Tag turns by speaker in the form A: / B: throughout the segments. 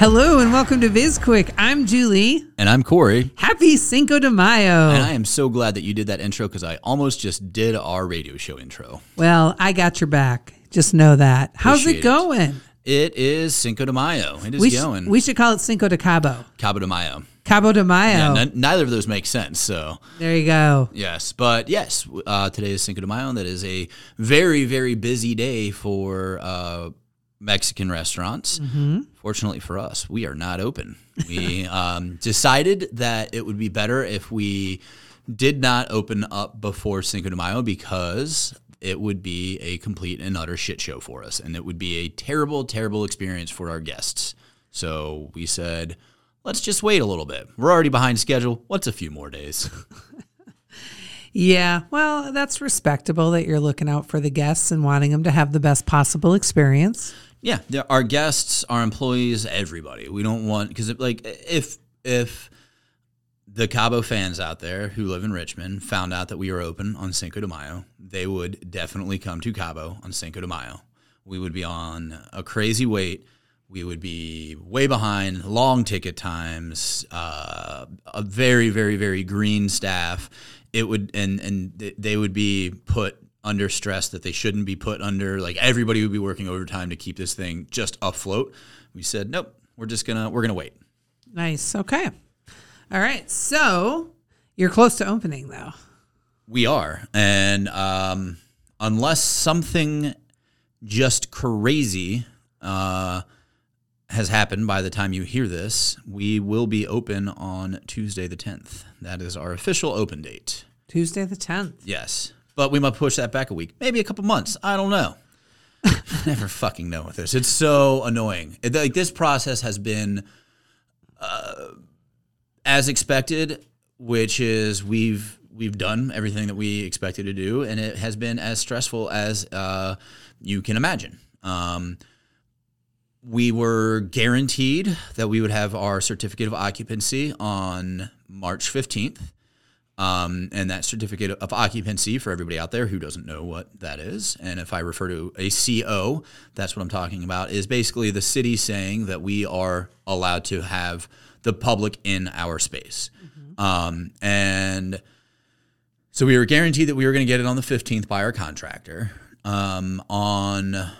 A: Hello and welcome to BizQuick. I'm Julie.
B: And I'm Corey.
A: Happy Cinco de Mayo.
B: And I am so glad that you did that intro because I almost just did our radio show intro.
A: well, I got your back. Just know that. How's
B: Appreciate
A: it going?
B: It is Cinco de Mayo. It is
A: We, sh-
B: going.
A: we should call it Cinco de Cabo.
B: Cabo de Mayo.
A: Cabo de Mayo.
B: Yeah, n- neither of those make sense. So,
A: there you go.
B: yes. But yes, uh, today is Cinco de Mayo. And that is a very, very busy day for uh, Mexican restaurants. Fortunately for us, we are not open. We um, decided that it would be better if we did not open up before Cinco de Mayo because it would be a complete and utter shit show for us. And it would be a terrible, terrible experience for our guests. So we said, let's just wait a little bit. We're already behind schedule. What's a few more days?
A: Yeah, well, that's respectable that you're looking out for the guests and wanting them to have the best possible experience.
B: Yeah, our guests, our employees, everybody. We don't want because like if if the Cabo fans out there who live in Richmond found out that we are open on Cinco de Mayo, they would definitely come to Cabo on Cinco de Mayo. We would be on a crazy wait. We would be way behind, long ticket times, uh, a very, very, very green staff. It would and and they would be put under stress that they shouldn't be put under. Like everybody would be working overtime to keep this thing just afloat. We said, nope, we're just gonna we're gonna wait.
A: Nice. Okay. All right. So you're close to opening, though.
B: We are, and um, unless something just crazy uh, has happened by the time you hear this, we will be open on Tuesday the tenth. That is our official open date.
A: Tuesday the 10th.
B: Yes, but we might push that back a week, maybe a couple months. I don't know. Never fucking know with this. It's so annoying. It- like this process has been uh, as expected, which is we've we've done everything that we expected to do, and it has been as stressful as uh, you can imagine. Um, we were guaranteed that we would have our certificate of occupancy on March 15th. Um, and that certificate of occupancy for everybody out there who doesn't know what that is, and if I refer to a CO, that's what I'm talking about, is basically the city saying that we are allowed to have the public in our space. Um, and so we were guaranteed that we were going to get it on the 15th by our contractor. Um, on uh,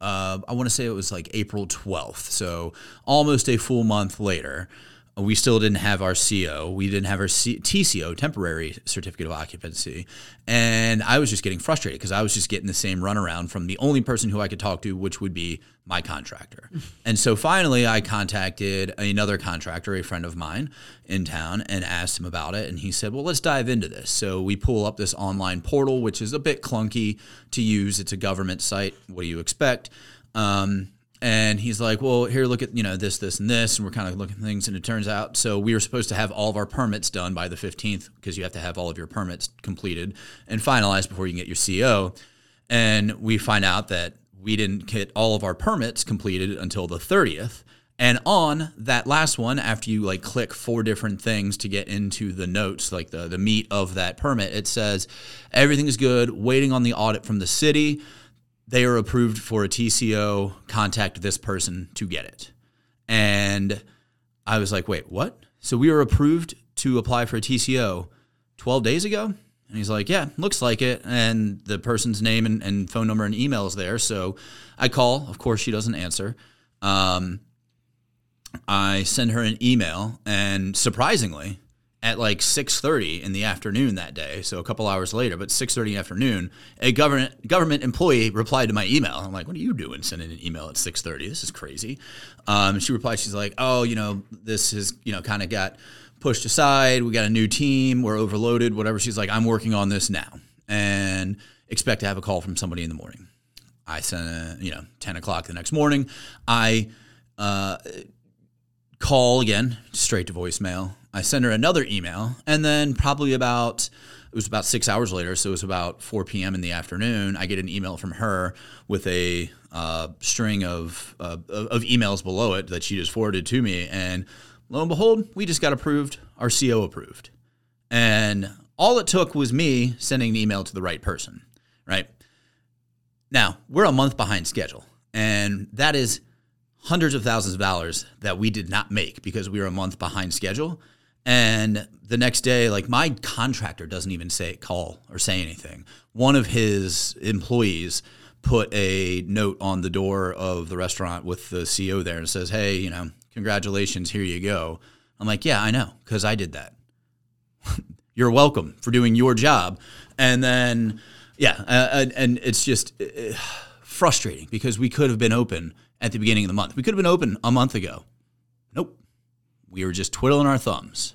B: I want to say it was like April 12th. So almost a full month later, we still didn't have our CO. We didn't have our C- TCO, temporary certificate of occupancy. And I was just getting frustrated because I was just getting the same runaround from the only person who I could talk to, which would be my contractor. and so finally, I contacted another contractor, a friend of mine in town, and asked him about it. And he said, Well, let's dive into this. So we pull up this online portal, which is a bit clunky to use. It's a government site. What do you expect? Um, and he's like, well, here, look at, you know, this, this, and this. And we're kind of looking things. And it turns out, so we were supposed to have all of our permits done by the 15th because you have to have all of your permits completed and finalized before you can get your CO. And we find out that we didn't get all of our permits completed until the 30th. And on that last one, after you like click four different things to get into the notes, like the, the meat of that permit, it says everything is good, waiting on the audit from the city they are approved for a TCO, contact this person to get it. And I was like, wait, what? So we were approved to apply for a TCO 12 days ago? And he's like, yeah, looks like it. And the person's name and, and phone number and email is there. So I call. Of course, she doesn't answer. Um, I send her an email, and surprisingly, at like 6:30 in the afternoon that day, so a couple hours later, but 6:30 in the afternoon, a government government employee replied to my email. I'm like, "What are you doing sending an email at 6:30? This is crazy." Um, she replied, she's like, "Oh, you know, this is you know kind of got pushed aside. We got a new team. We're overloaded. Whatever." She's like, "I'm working on this now," and expect to have a call from somebody in the morning. I sent a, you know, 10 o'clock the next morning. I uh, call again, straight to voicemail. I send her another email, and then probably about it was about six hours later, so it was about 4 p.m. in the afternoon. I get an email from her with a uh, string of uh, of emails below it that she just forwarded to me, and lo and behold, we just got approved. Our CO approved, and all it took was me sending an email to the right person. Right now, we're a month behind schedule, and that is hundreds of thousands of dollars that we did not make because we were a month behind schedule. And the next day, like my contractor doesn't even say call or say anything. One of his employees put a note on the door of the restaurant with the CO there and says, Hey, you know, congratulations, here you go. I'm like, Yeah, I know, because I did that. You're welcome for doing your job. And then, yeah, uh, and it's just uh, frustrating because we could have been open at the beginning of the month. We could have been open a month ago. Nope. We were just twiddling our thumbs.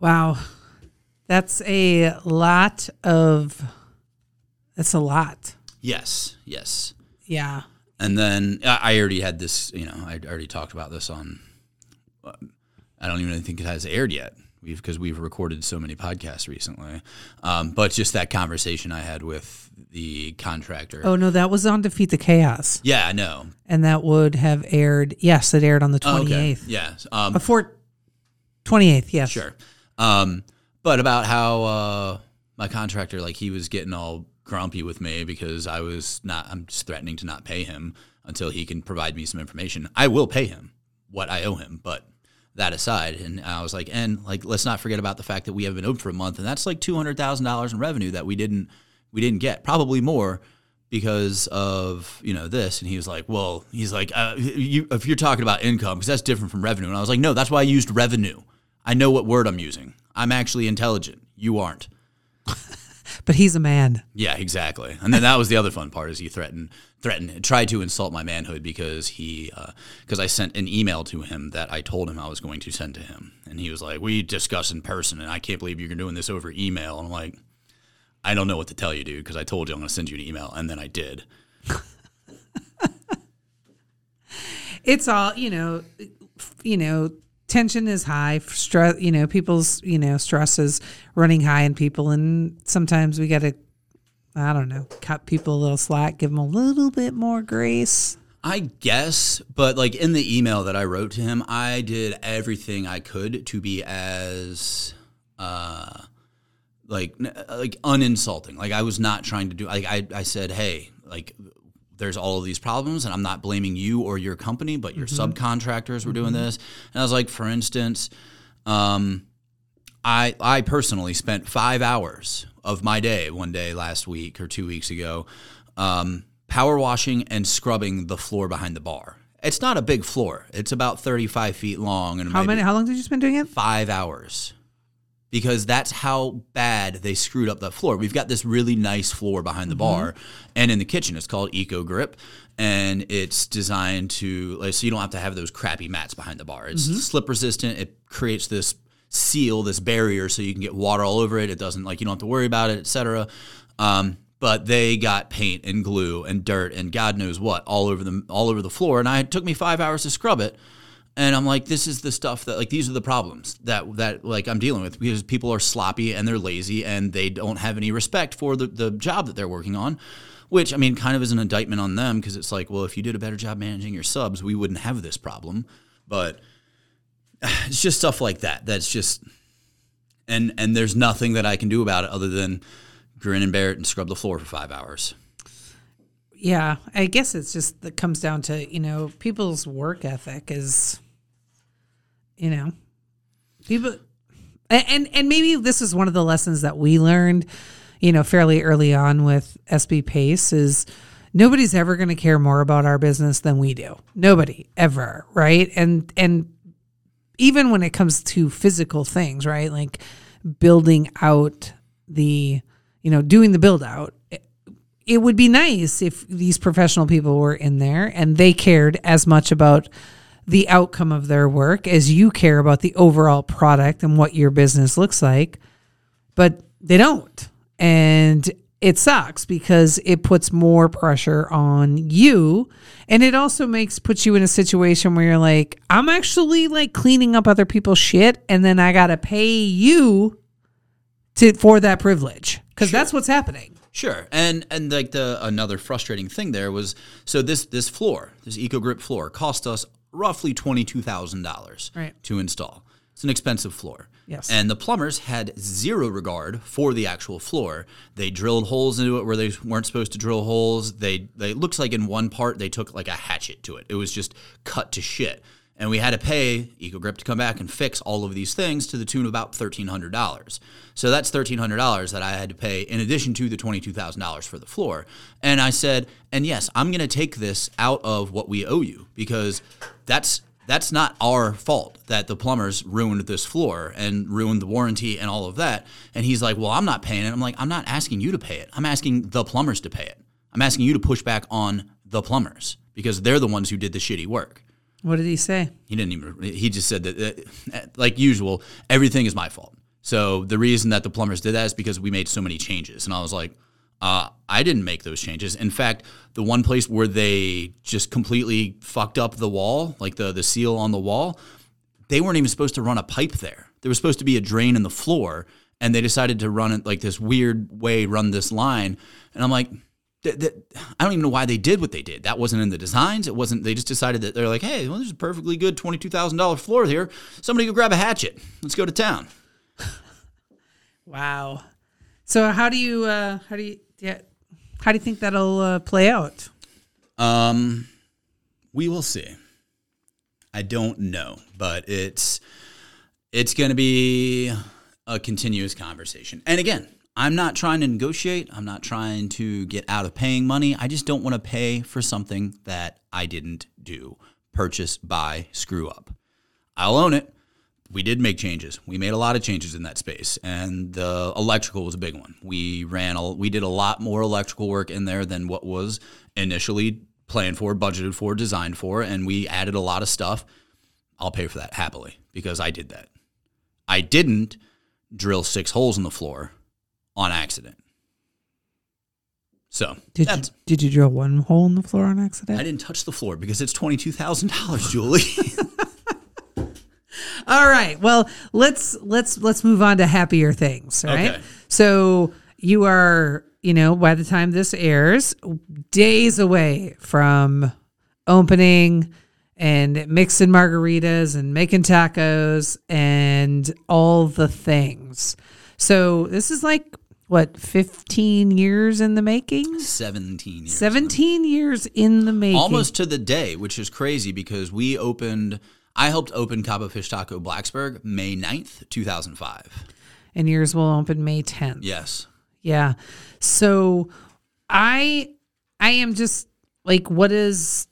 A: Wow. That's a lot of that's a lot.
B: Yes, yes.
A: Yeah.
B: And then I already had this, you know, I already talked about this on uh, I don't even think it has aired yet. We've because we've recorded so many podcasts recently. Um, but just that conversation I had with the contractor.
A: Oh no, that was on Defeat the Chaos.
B: Yeah, I know.
A: And that would have aired. Yes, it aired on the
B: Oh,
A: twenty
B: okay.
A: eighth.
B: Yeah. Um,
A: Before twenty eighth. Yes.
B: Sure. Um, but about how uh, my contractor, like he was getting all grumpy with me because I was not, I'm just threatening to not pay him until he can provide me some information. I will pay him what I owe him, but that aside, and I was like, and like, let's not forget about the fact that we haven't been open for a month, and that's like two hundred thousand dollars in revenue that we didn't, we didn't get, probably more because of you know this and he was like well he's like uh, you, if you're talking about income because that's different from revenue and i was like no that's why i used revenue I know what word I'm using. I'm actually intelligent. You aren't.
A: But he's a man.
B: Yeah, exactly. And then that was the other fun part is he threatened, threatened, tried to insult my manhood because he, uh, because I sent an email to him that I told him I was going to send to him, and he was like, "We discuss in person, and I can't believe you're doing this over email." And I'm like, "I don't know what to tell you, dude, because I told you I'm going to send you an email, and then I did."
A: It's all you know. You know, tension is high. Stress. You know, people's you know stress is running high in people, and sometimes we got to. I don't know, cut people a little slack, give them a little bit more grace.
B: I guess, but like in the email that I wrote to him, I did everything I could to be as uh like like uninsulting. Like I was not trying to do like I I said, "Hey, like there's all of these problems and I'm not blaming you or your company, but your subcontractors were doing this." And I was like, for instance, um I I personally spent 5 hours of my day one day last week or 2 weeks ago um power washing and scrubbing the floor behind the bar. It's not a big floor. It's about 35 feet long and
A: How many? How long did you spend doing it?
B: five hours because that's how bad they screwed up that floor. We've got this really nice floor behind the bar and in the kitchen. It's called Eco Grip and it's designed to like so you don't have to have those crappy mats behind the bar. It's slip resistant. It creates this seal, this barrier so you can get water all over it. It doesn't like you don't have to worry about it, etc. Um, but they got paint and glue and dirt and God knows what all over the all over the floor. And I it took me five hours to scrub it. And I'm like, this is the stuff that like these are the problems that that like I'm dealing with because people are sloppy and they're lazy and they don't have any respect for the, the job that they're working on. Which I mean kind of is an indictment on them because it's like, well, if you did a better job managing your subs, we wouldn't have this problem. But it's just stuff like that. That's just and and there's nothing that I can do about it other than grin and bear it and scrub the floor for five hours.
A: Yeah, I guess it's just that comes down to you know people's work ethic is, you know, people, and and, maybe this is one of the lessons that we learned, you know, fairly early on with SB Pace is nobody's ever going to care more about our business than we do. Nobody ever, right? And and even when it comes to physical things, right? Like building out the, you know, doing the build out. It would be nice if these professional people were in there and they cared as much about the outcome of their work as you care about the overall product and what your business looks like. But they don't. and it sucks because it puts more pressure on you and it also makes puts you in a situation where you're like i'm actually like cleaning up other people's shit and then i gotta pay you to for that privilege because that's what's happening
B: Sure, and and like the another frustrating thing there was so this this floor, this Eco Grip floor, cost us roughly twenty two thousand dollars
A: Right.
B: to install. It's an expensive floor.
A: Yes.
B: And the plumbers had zero regard for the actual floor. They drilled holes into it where they weren't supposed to drill holes. They they looks like in one part they took like a hatchet to it. It was just cut to shit. And we had to pay EcoGrip to come back and fix all of these things to the tune of about thirteen hundred dollars. So that's thirteen hundred dollars that I had to pay in addition to the twenty two thousand dollars for the floor. And I said, and yes, I'm going to take this out of what we owe you because that's that's not our fault that the plumbers ruined this floor and ruined the warranty and all of that. And he's like, Well, I'm not paying it. I'm like, I'm not asking you to pay it. I'm asking the plumbers to pay it. I'm asking you to push back on the plumbers because they're the ones who did the shitty work.
A: what did he say
B: He didn't even, he just said that, uh, like usual, everything is my fault. So the reason that the plumbers did that is because we made so many changes. And I was like, uh, I didn't make those changes. In fact, the one place where they just completely fucked up the wall, like the, the seal on the wall, they weren't even supposed to run a pipe there. There was supposed to be a drain in the floor, and they decided to run it like this weird way, run this line. And I'm like, th- th- I don't even know why they did what they did. That wasn't in the designs. It wasn't. They just decided that they're like, hey, well, there's a perfectly good twenty-two thousand dollar floor here. Somebody go grab a hatchet. Let's go to town.
A: wow so how do you uh how do you yeah how do you think that'll uh, play out
B: Um, we will see. I don't know, but it's it's going to be a continuous conversation. And again, I'm not trying to negotiate. I'm not trying to get out of paying money. I just don't want to pay for something that I didn't do. Purchase, buy, screw up. I'll own it. We did make changes. We made a lot of changes in that space, and the electrical was a big one. We ran, a, we did a lot more electrical work in there than what was initially planned for, budgeted for, designed for, and we added a lot of stuff. I'll pay for that happily because I did that. I didn't drill six holes in the floor on accident. So
A: did you did you drill one hole in the floor on accident
B: I didn't touch the floor because it's twenty two thousand dollars, Julie.
A: All right. Well, let's let's let's move on to happier things. All right.
B: Okay.
A: So you are, you know, by the time this airs, days away from opening and mixing margaritas and making tacos and all the things. So this is like what, 15 years in the making?
B: Seventeen years.
A: 17 years in the making.
B: almost to the day, which is crazy because we opened. I helped open Cabo Fish Taco Blacksburg May 9th, 2005.
A: And yours will open May 10th.
B: Yes.
A: Yeah. So I I am just like what is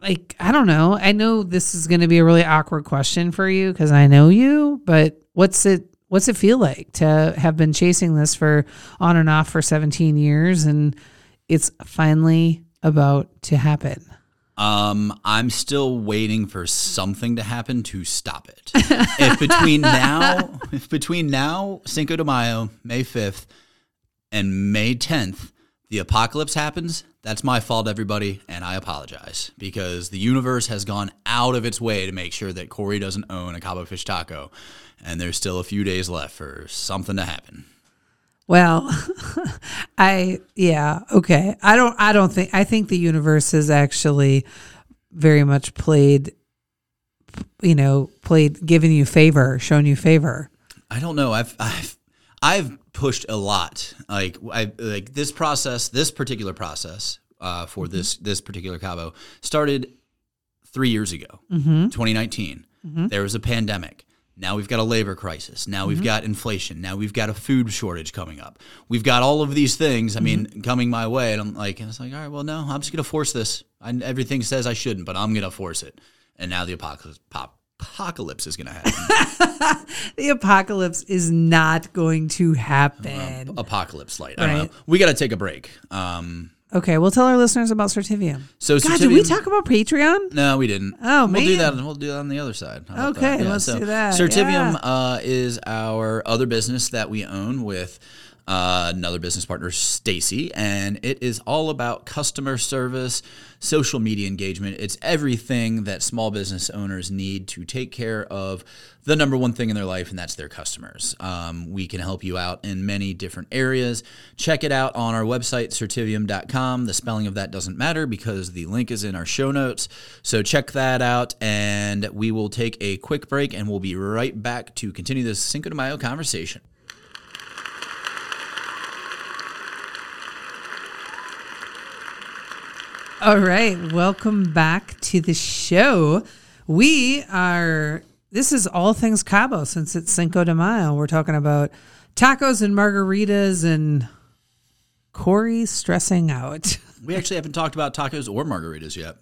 A: like I don't know. I know this is going to be a really awkward question for you cuz I know you, but what's it what's it feel like to have been chasing this for on and off for 17 years and it's finally about to happen.
B: Um, I'm still waiting for something to happen to stop it. if between now, if between now, Cinco de Mayo, May 5th, and May 10th, the apocalypse happens, that's my fault, everybody, and I apologize because the universe has gone out of its way to make sure that Corey doesn't own a Cabo Fish Taco, and there's still a few days left for something to happen.
A: Well, I yeah, okay. I don't I don't think I think the universe has actually very much played you know, played given you favor, shown you favor.
B: I don't know. I've I've I've pushed a lot. Like I like this process, this particular process uh, for mm-hmm. this this particular Cabo started three years ago, mm-hmm. 2019. Mm-hmm. There was a pandemic. Now we've got a labor crisis. Now we've mm-hmm. got inflation. Now we've got a food shortage coming up. We've got all of these things. I mean, mm-hmm. coming my way, and I'm like, and it's like, all right, well, no, I'm just gonna force this. I, everything says I shouldn't, but I'm gonna force it. And now the apocalypse, pop, apocalypse is gonna happen.
A: The apocalypse is not going to uh, happen.
B: apocalypse light. I don't know. We got to take a break. Um,
A: Okay, we'll tell our listeners about Certivium.
B: so
A: God, did we talk about Patreon?
B: No, we didn't.
A: Oh,
B: we'll do
A: man.
B: that. We'll do that on the other side.
A: Okay,
B: that?
A: let's do that.
B: Certivium
A: Yeah.
B: uh, is our other business that we own with uh, another business partner, Stacy, and it is all about customer service, social media engagement. It's everything that small business owners need to take care of the number one thing in their life, and that's their customers. Um, we can help you out in many different areas. Check it out on our website, certivium.com. The spelling of that doesn't matter because the link is in our show notes. So check that out, and we will take a quick break, and we'll be right back to continue this Cinco de Mayo conversation.
A: All right, welcome back to the show. We are. This is all things Cabo since it's Cinco de Mayo. We're talking about tacos and margaritas and Corey stressing out.
B: We actually haven't talked about tacos or margaritas yet.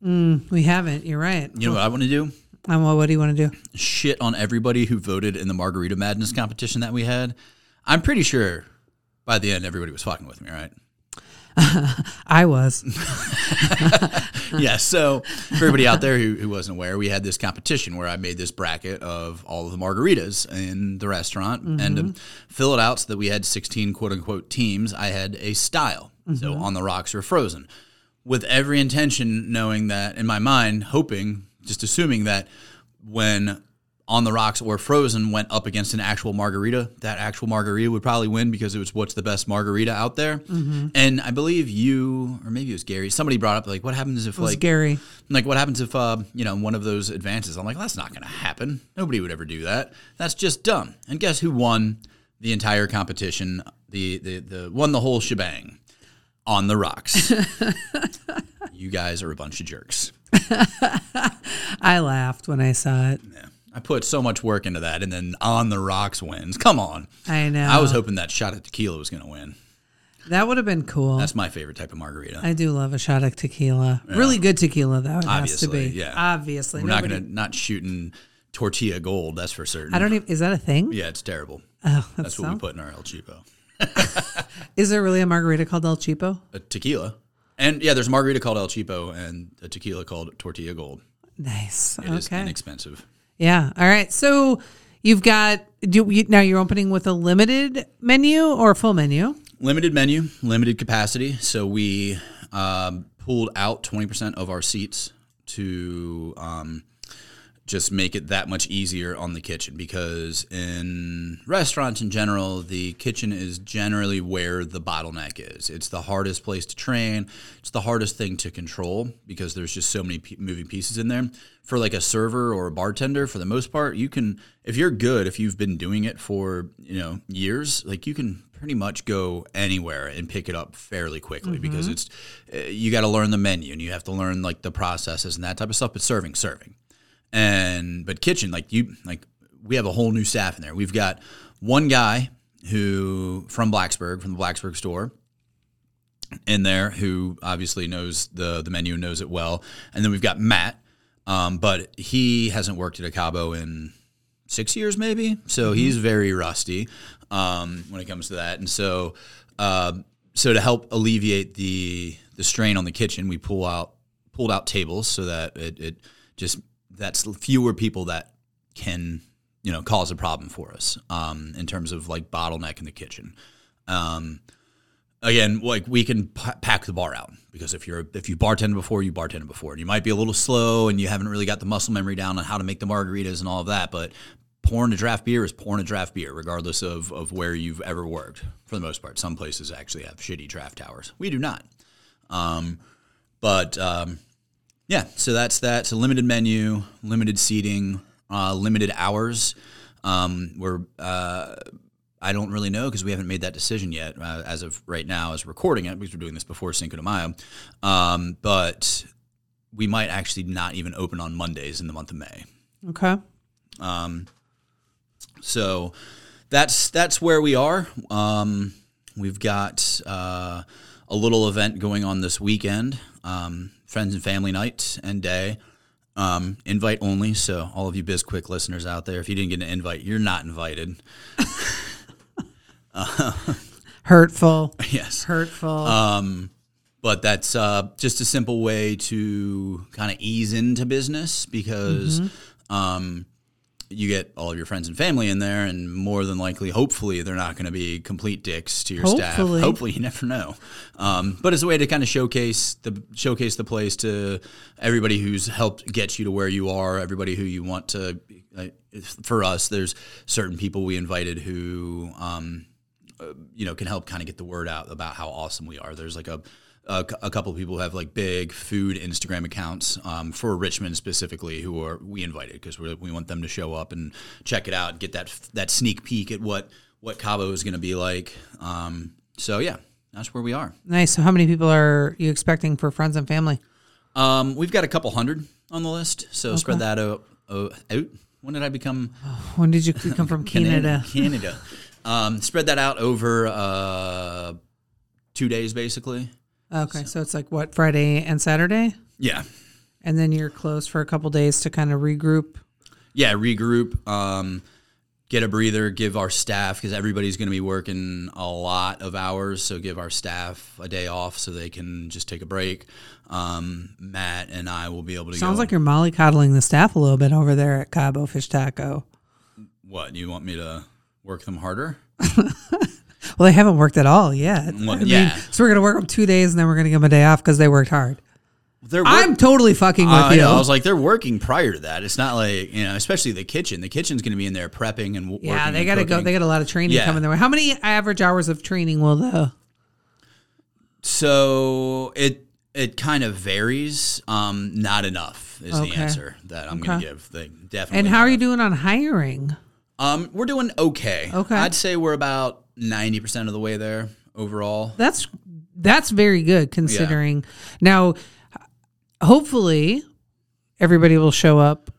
A: We haven't. You're right.
B: You know what I want to do?
A: Um, well, what do you want to do?
B: Shit on everybody who voted in the Margarita Madness competition that we had. I'm pretty sure by the end everybody was fucking with me, right?
A: I was.
B: yeah. So for everybody out there who, who wasn't aware, we had this competition where I made this bracket of all of the margaritas in the restaurant, and to mm-hmm. fill it out so that we had 16 quote unquote teams, I had a style. So mm-hmm. on the rocks or frozen, with every intention knowing that in my mind, hoping, just assuming that when on the rocks or frozen went up against an actual margarita, that actual margarita would probably win because it was what's the best margarita out there. And I believe you, or maybe it was Gary, somebody brought up like, what happens if like
A: Gary.
B: like what happens if uh, you know one of those advances? I'm like, that's not going to happen. Nobody would ever do that. That's just dumb. And guess who won the entire competition? The the the won the whole shebang on the rocks. you guys are a bunch of jerks.
A: I laughed when I saw it.
B: Yeah. I put so much work into that, and then on the rocks wins. Come on.
A: I know.
B: I was hoping that shot at tequila was going to win.
A: that would have been cool.
B: That's my favorite type of margarita.
A: I do love a shot of tequila. Really good tequila, though. It has to
B: Obviously,
A: be.
B: yeah.
A: Obviously,
B: We're not going to not shooting tortilla gold. That's for certain.
A: I don't even. Is that a thing?
B: Yeah, it's terrible.
A: Oh, that's,
B: That's what we put in our El Cheapo.
A: Is there really a margarita called El Cheapo?
B: a tequila. And yeah, there's a margarita called El Cheapo and a tequila called Tortilla Gold.
A: Nice.
B: It is
A: okay.
B: inexpensive.
A: Yeah. All right. So you've got do you, now you're opening with a limited menu or a full menu.
B: Limited menu, limited capacity. So we um, pulled out 20% of our seats to um, just make it that much easier on the kitchen because in restaurants in general, the kitchen is generally where the bottleneck is. It's the hardest place to train. It's the hardest thing to control because there's just so many pe- moving pieces in there. For like a server or a bartender, for the most part, you can if you're good, if you've been doing it for you know years, like you can pretty much go anywhere and pick it up fairly quickly because it's uh, you got to learn the menu and you have to learn like the processes and that type of stuff. But serving, serving and but kitchen like you like we have a whole new staff in there. We've got one guy who from blacksburg from the blacksburg store in there who obviously knows the the menu and knows it well. And then we've got matt um, but he hasn't worked at a cabo in six years maybe. So he's very rusty um, when it comes to that. And so uh, so to help alleviate the the strain on the kitchen we pull out pulled out tables so that it, it just that's fewer people that can you know cause a problem for us um, in terms of like bottleneck in the kitchen. Um, again like we can p- pack the bar out because if you're if you bartended before you bartended before. And you might be a little slow and you haven't really got the muscle memory down on how to make the margaritas and all of that but pouring a draft beer is pouring a draft beer regardless of, of where you've ever worked for the most part. Some places actually have shitty draft towers. We do not. Um, but um, yeah, so that's that. A limited menu, limited seating, uh, limited hours. Um, we're uh, I don't really know because we haven't made that decision yet uh, as of right now, as recording it because we're doing this before Cinco de Mayo. Um, but we might actually not even open on Mondays in the month of May.
A: Okay.
B: Um, so that's that's where we are. Um, we've got uh, a little event going on this weekend, um, friends and family night and day. Um, invite only. So all of you BizQuick listeners out there, if you didn't get an invite, you're not invited.
A: Hurtful.
B: yes.
A: Hurtful.
B: Um, but that's uh, just a simple way to kind of ease into business because um, you get all of your friends and family in there, and more than likely, hopefully, they're not going to be complete dicks to your staff.
A: Hopefully.
B: Hopefully, you never know. Um, but it's a way to kind of showcase the showcase the place to everybody who's helped get you to where you are. Everybody who you want to. Uh, for us, there's certain people we invited who. Um, uh, you know, can help kind of get the word out about how awesome we are. There's like a a, a couple of people who have like big food Instagram accounts um, for Richmond specifically, who are we invited because we want them to show up and check it out and get that that sneak peek at what what Cabo is going to be like. Um, so yeah, that's where we are.
A: Nice. So, how many people are you expecting for friends and family?
B: Um, we've got a couple hundred on the list, so spread that out, out. When did I become
A: When did you come from Canada?
B: Canada. Um, spread that out over uh, two days, basically.
A: Okay, so it's like what Friday and Saturday,
B: Yeah,
A: and then you're closed for a couple days to kind of regroup.
B: yeah, regroup, um, get a breather, give our staff because everybody's going to be working a lot of hours, so give our staff a day off so they can just take a break. Um, Matt and I will be able to.
A: Sounds
B: go,
A: like you're mollycoddling the staff a little bit over there at Cabo Fish Taco.
B: what you want me to work them harder?
A: Well, they haven't worked at all yet.
B: Well,
A: I mean,
B: yeah.
A: so we're gonna work them two days, and then we're gonna give them a day off because they worked hard.
B: They're work-
A: I'm totally fucking with
B: I
A: you.
B: know. I was like, they're working prior to that. It's not like you know, especially the kitchen. The kitchen's going to be in there prepping and w-
A: yeah, they got to go. They got a lot of training
B: Yeah.
A: coming their way. How many average hours of training will the?
B: So it it kind of varies. Um, not enough is the answer that I'm going to give. They definitely.
A: And how are you doing on hiring?
B: Um, we're doing okay.
A: Okay.
B: I'd say we're about ninety percent of the way there overall.
A: That's that's very good considering. Now, hopefully, everybody will show up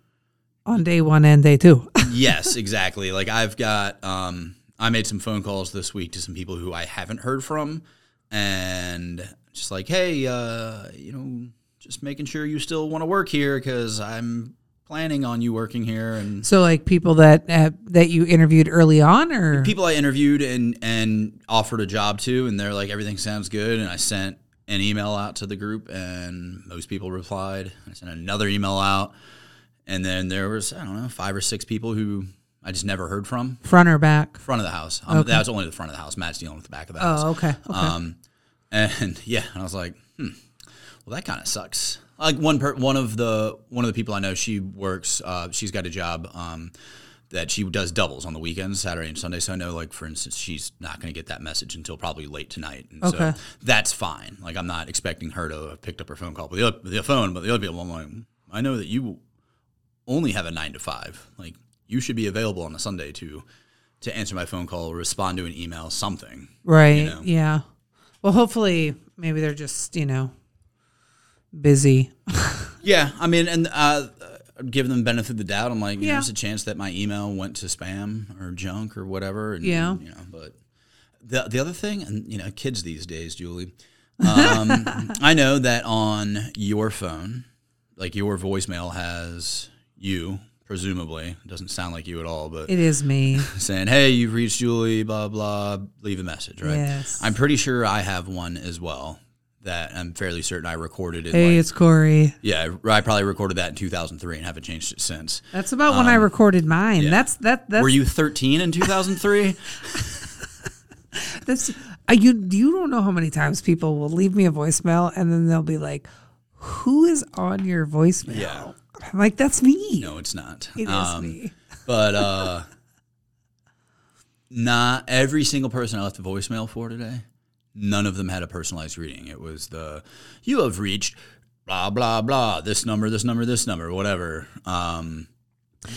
A: on day one and day two.
B: yes, exactly. Like I've got, um, I made some phone calls this week to some people who I haven't heard from, and just like, hey, uh, you know, just making sure you still want to work here because I'm planning on you working here, and
A: so, like people that uh, that you interviewed early on, or
B: people I interviewed and and offered a job to, and they're like, everything sounds good, and I sent an email out to the group, and most people replied. I sent another email out, and then there was I don't know five or six people who I just never heard from.
A: front or back?
B: front of the house. Um, That was only the front of the house. Matt's dealing with the back of the house.
A: Oh, okay. Okay.
B: Um, and yeah, and I was like, hmm, well, that kind of sucks. Like one per, one of the one of the people I know, she works. Uh, she's got a job um, that she does doubles on the weekends, Saturday and Sunday. So I know, like for instance, she's not going to get that message until probably late tonight. And
A: Okay.
B: So that's fine. Like I'm not expecting her to have picked up her phone call, but the, other, the phone, but the other people, I'm like, I know that you only have a nine to five. Like you should be available on a Sunday to to answer my phone call, respond to an email, something.
A: right.
B: know.
A: Yeah. Well, hopefully, maybe they're just you know busy.
B: Yeah, I mean, and uh, give them benefit of the doubt. I'm like, know,
A: Yeah.
B: there's a chance that my email went to spam or junk or whatever. And,
A: Yeah.
B: you know, but the the other thing, and you know, kids these days, Julie, um, I know that on your phone, like your voicemail has you. Presumably, it doesn't sound like you at all, but
A: It is me.
B: saying, "Hey, you've reached Julie." Blah blah. Leave a message, right?
A: Yes.
B: I'm pretty sure I have one as well. That I'm fairly certain I recorded it.
A: Hey,
B: like,
A: it's Corey.
B: yeah, I probably recorded that in 2003 and haven't changed it since.
A: That's about when I recorded mine.
B: Um, yeah.
A: That's that. That's
B: Were you 13 in 2003?
A: That's uh, you. You don't know how many times people will leave me a voicemail and then they'll be like, "Who is on your voicemail?"
B: Yeah.
A: I'm like, "That's me.
B: no, it's not.
A: it is
B: Um,
A: me."
B: But uh, not every single person I left a voicemail for today, none of them had a personalized greeting. It was the, you have reached blah, blah, blah, this number, this number, this number, whatever. Um,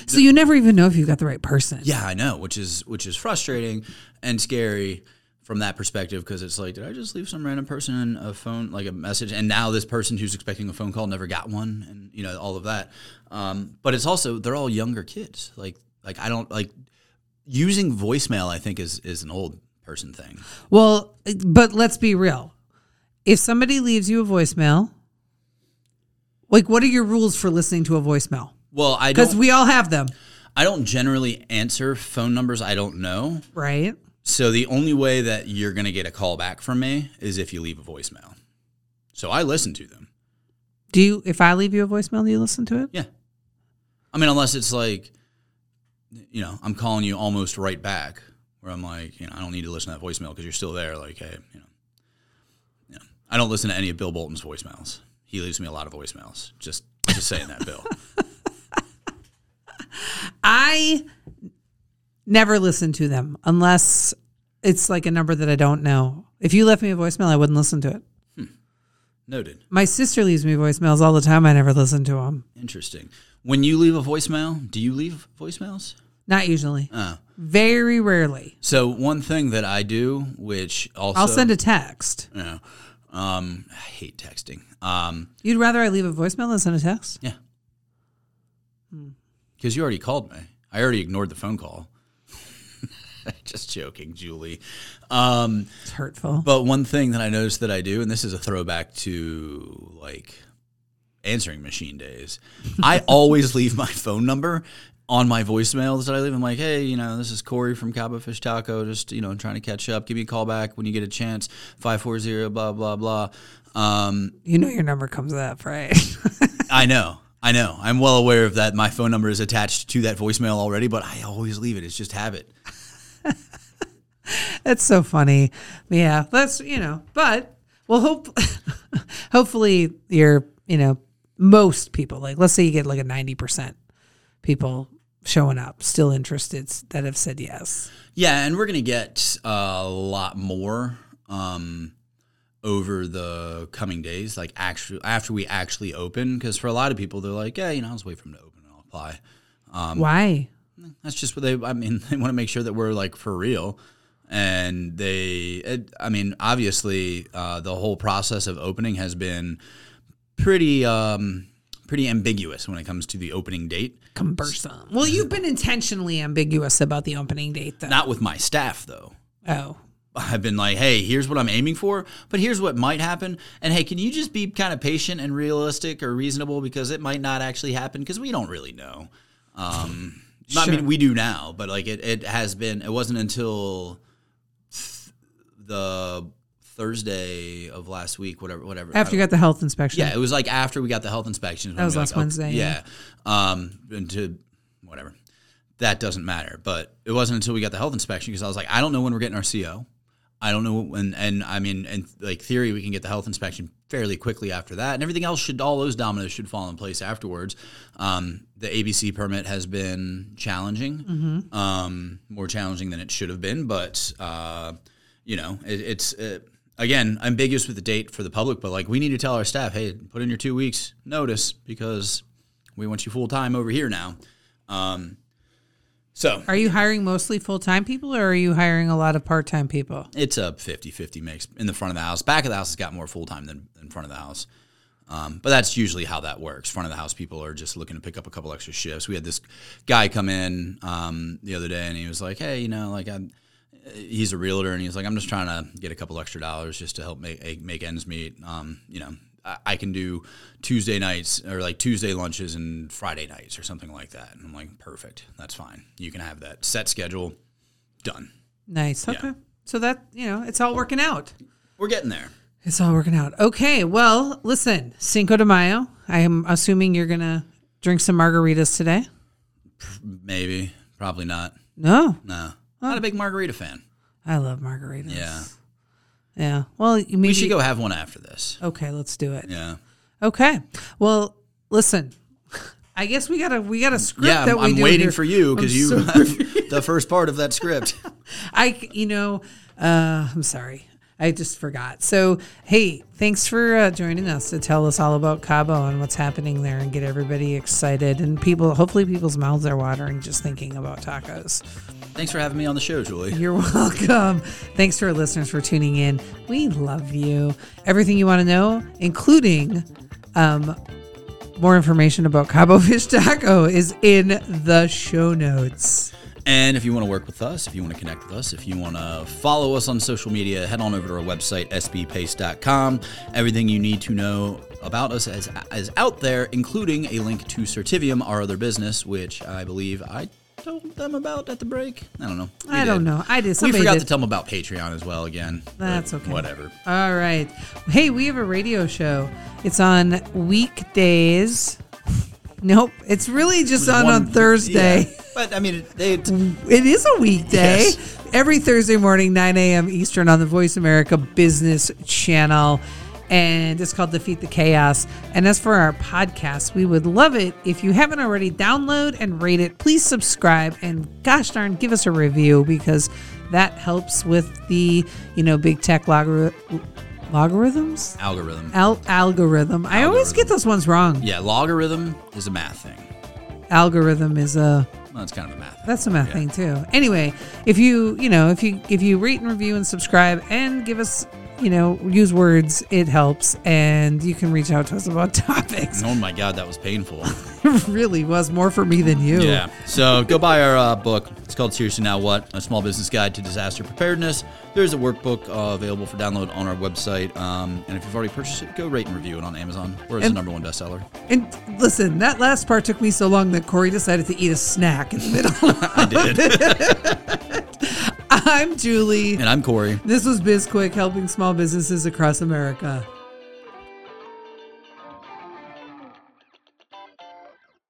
A: So you never even know if you got the right person.
B: Yeah, I know, which is which is frustrating and scary from that perspective because it's like, did I just leave some random person a phone like a message, and now this person who's expecting a phone call never got one, and you know all of that. Um, but it's also they're all younger kids. Like like I don't like using voicemail. I think is is an old person thing.
A: Well, but let's be real. If somebody leaves you a voicemail, like, what are your rules for listening to a voicemail?
B: Well, I
A: Because we all have them,
B: I don't generally answer phone numbers I don't know.
A: right?
B: So the only way that you're gonna get a call back from me is if you leave a voicemail. So I listen to them.
A: Do you? If I leave you a voicemail, do you listen to it?
B: Yeah. I mean, unless it's like you know, I'm calling you almost right back. Where I'm like, you know, I don't need to listen to that voicemail because you're still there. Like, hey, you know, yeah, I don't listen to any of Bill Bolton's voicemails. He leaves me a lot of voicemails. Just, just saying that, Bill.
A: I never listen to them unless it's like a number that I don't know. If you left me a voicemail, I wouldn't listen to it. Hmm.
B: Noted.
A: My sister leaves me voicemails all the time. I never listen to them.
B: Interesting. When you leave a voicemail, do you leave voicemails?
A: Not usually.
B: Oh.
A: Very rarely.
B: So one thing that I do, which also
A: I'll send a text.
B: you know, um, I hate texting. Um,
A: You'd rather I leave a voicemail than send a text?
B: yeah, because you already called me. I already ignored the phone call. Just joking, Julie. Um,
A: It's hurtful.
B: but one thing that I noticed that I do, and this is a throwback to like answering machine days, I always leave my phone number on my voicemails that I leave. I'm like, hey, you know, this is Corey from Cabo Fish Taco. Just, you know, trying to catch up. Give me a call back when you get a chance. 540, blah, blah, blah. Um,
A: You know your number comes up, right?
B: I know. I know. I'm well aware of that. My phone number is attached to that voicemail already, but I always leave it. It's just habit.
A: That's so funny. Yeah, that's you know, but well, hope hopefully you're you know most people like let's say you get like a ninety percent people showing up still interested that have said yes.
B: Yeah, and we're gonna get a lot more um, over the coming days, like actually after we actually open. Because for a lot of people, they're like, yeah, you know, I'll just wait for them to open and I'll apply. Um,
A: Why?
B: That's just what they. I mean, they want to make sure that we're like for real. And they, it, I mean, obviously, uh, the whole process of opening has been pretty, um, pretty ambiguous when it comes to the opening date.
A: Cumbersome. Well, you've been intentionally ambiguous about the opening date, though.
B: Not with my staff, though.
A: oh,
B: I've been like, hey, here's what I'm aiming for, but here's what might happen. And hey, can you just be kind of patient and realistic or reasonable because it might not actually happen because we don't really know. Um, I mean, we do now, but like it, it has been, it wasn't until th- the Thursday of last week, whatever, whatever.
A: after you got the health inspection.
B: Yeah, it was like after we got the health inspection. when
A: was
B: we
A: last
B: like, okay,
A: Wednesday,
B: Yeah.
A: yeah.
B: Um, and to whatever. That doesn't matter. But it wasn't until we got the health inspection because I was like, I don't know when we're getting our CO. I don't know when, and I mean, in like theory, we can get the health inspection fairly quickly after that, and everything else should, all those dominoes should fall in place afterwards. Um, the ABC permit has been challenging, um, more challenging than it should have been, but uh, you know, it, it's uh again ambiguous with the date for the public, but like we need to tell our staff, hey, put in your two weeks notice because we want you full time over here now. Um, so
A: Are you hiring mostly full time people, or are you hiring a lot of part time people?
B: it's a 50-50 mix in the front of the house. Back of the house has got more full time than in front of the house. Um, but that's usually how that works. Front of the house people are just looking to pick up a couple extra shifts. We had this guy come in um, the other day, and he was like, "Hey, you know, like I'm." He's a realtor, and he's like, "I'm just trying to get a couple extra dollars just to help make make ends meet." Um, you know, I, I can do Tuesday nights or like Tuesday lunches and Friday nights or something like that. And I'm like, "Perfect, that's fine. You can have that set schedule. Done.
A: Nice. Okay. So that you know, it's all working out.
B: We're getting there."
A: It's all working out. Okay. Well, listen, Cinco de Mayo. I am assuming you're gonna drink some margaritas today.
B: Maybe, probably not.
A: No,
B: No, not a big margarita fan.
A: I love margaritas.
B: Yeah,
A: Yeah. Well, you maybe
B: we should go have one after this.
A: Okay, let's do it.
B: Yeah,
A: Okay. Well, listen. I guess we got a we got a script
B: yeah.
A: that
B: I'm,
A: we
B: I'm
A: do
B: waiting
A: here.
B: for you because you
A: so-
B: the first part of that script.
A: I, you know, uh, I'm sorry. I just forgot. So, hey, thanks for uh, joining us to tell us all about Cabo and what's happening there and get everybody excited. And people, hopefully, people's mouths are watering just thinking about tacos.
B: Thanks for having me on the show, Julie.
A: You're welcome. Thanks to our listeners for tuning in. We love you. Everything you want to know, including um, more information about Cabo Fish Taco, is in the show notes.
B: And if you want to work with us, if you want to connect with us, if you want to follow us on social media, head on over to our website, sbpace.com. Everything you need to know about us is, is out there, including a link to Certivium, our other business, which I believe I told them about at the break. I don't know. We
A: I don't know. I did.
B: We
A: Somebody
B: forgot
A: did.
B: to tell them about Patreon as well again.
A: That's okay.
B: Whatever.
A: All right. Hey, we have a radio show. It's on weekdays. Nope. It's really just on
B: One-
A: on Thursday.
B: yeah. But I mean, it, they,
A: It is a weekday.
B: Yes.
A: Every Thursday morning, 9 a.m. Eastern on the Voice America Business Channel. And it's called Defeat the Chaos. And as for our podcast, we would love it if you haven't already download and rate it. Please subscribe and gosh darn, give us a review because that helps with the, you know, big tech logor- logarithms?
B: algorithm.
A: Al- algorithm. I always
B: Algorithm.
A: get those ones wrong.
B: Yeah, logarithm is a math thing.
A: Algorithm is a
B: Well, it's kind of a math. Thing.
A: That's a math thing too. Anyway, if you you know if you if you rate and review and subscribe and give us you know use words, it helps, and you can reach out to us about topics.
B: Oh my god, that was painful.
A: it really was more for me than you.
B: Yeah. So go buy our uh, book. It's called Seriously Now What? A Small Business Guide to Disaster Preparedness. There's a workbook uh, available for download on our website. Um, and if you've already purchased it, go rate and review it on Amazon, where it's the number one bestseller.
A: And listen, that last part took me so long that Corey decided to eat a snack in the middle.
B: I did.
A: I'm Julie.
B: and I'm Corey.
A: This was BizQuick helping small businesses across America.